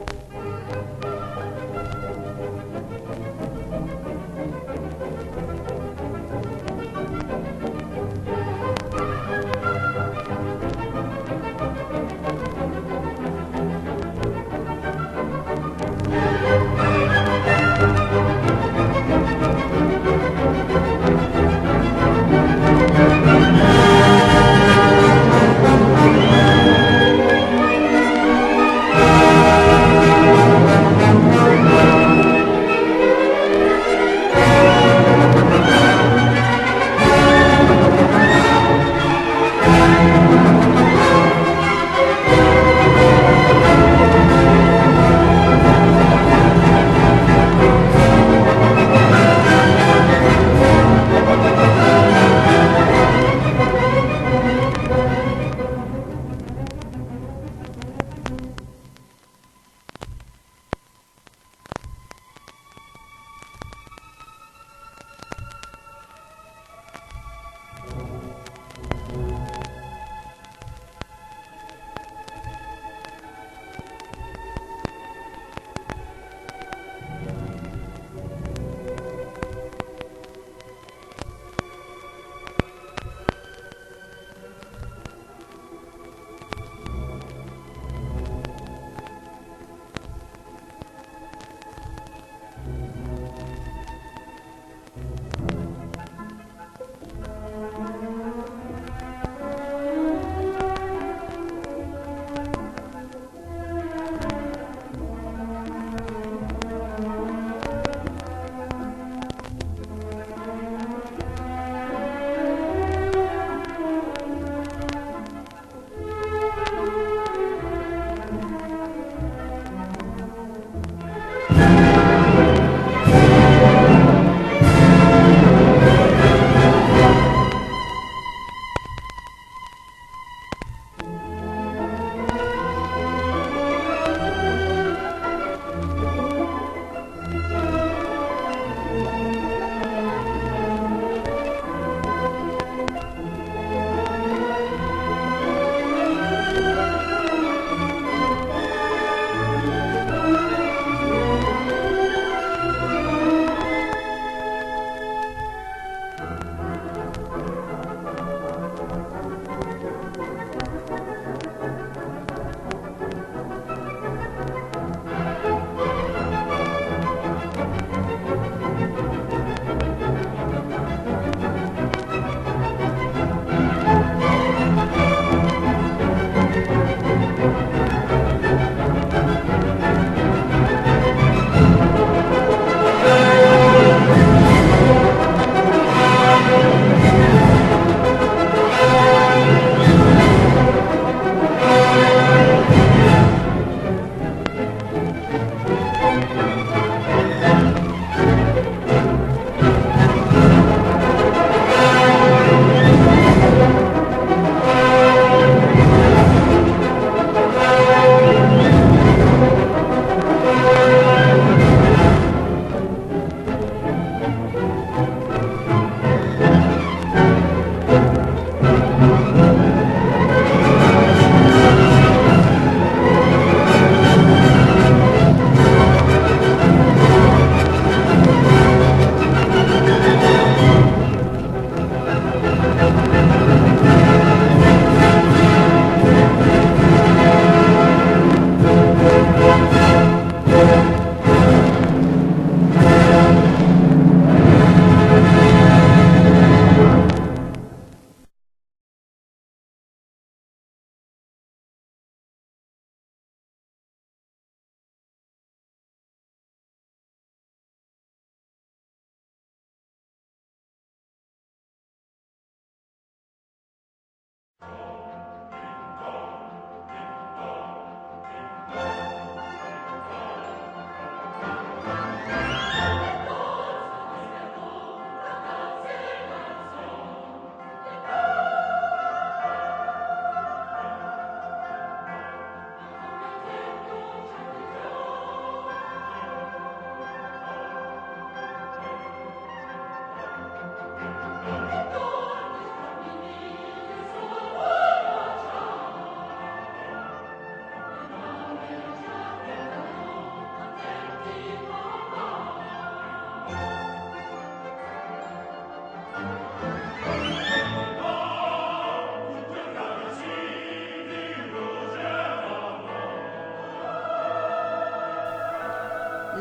Thank you.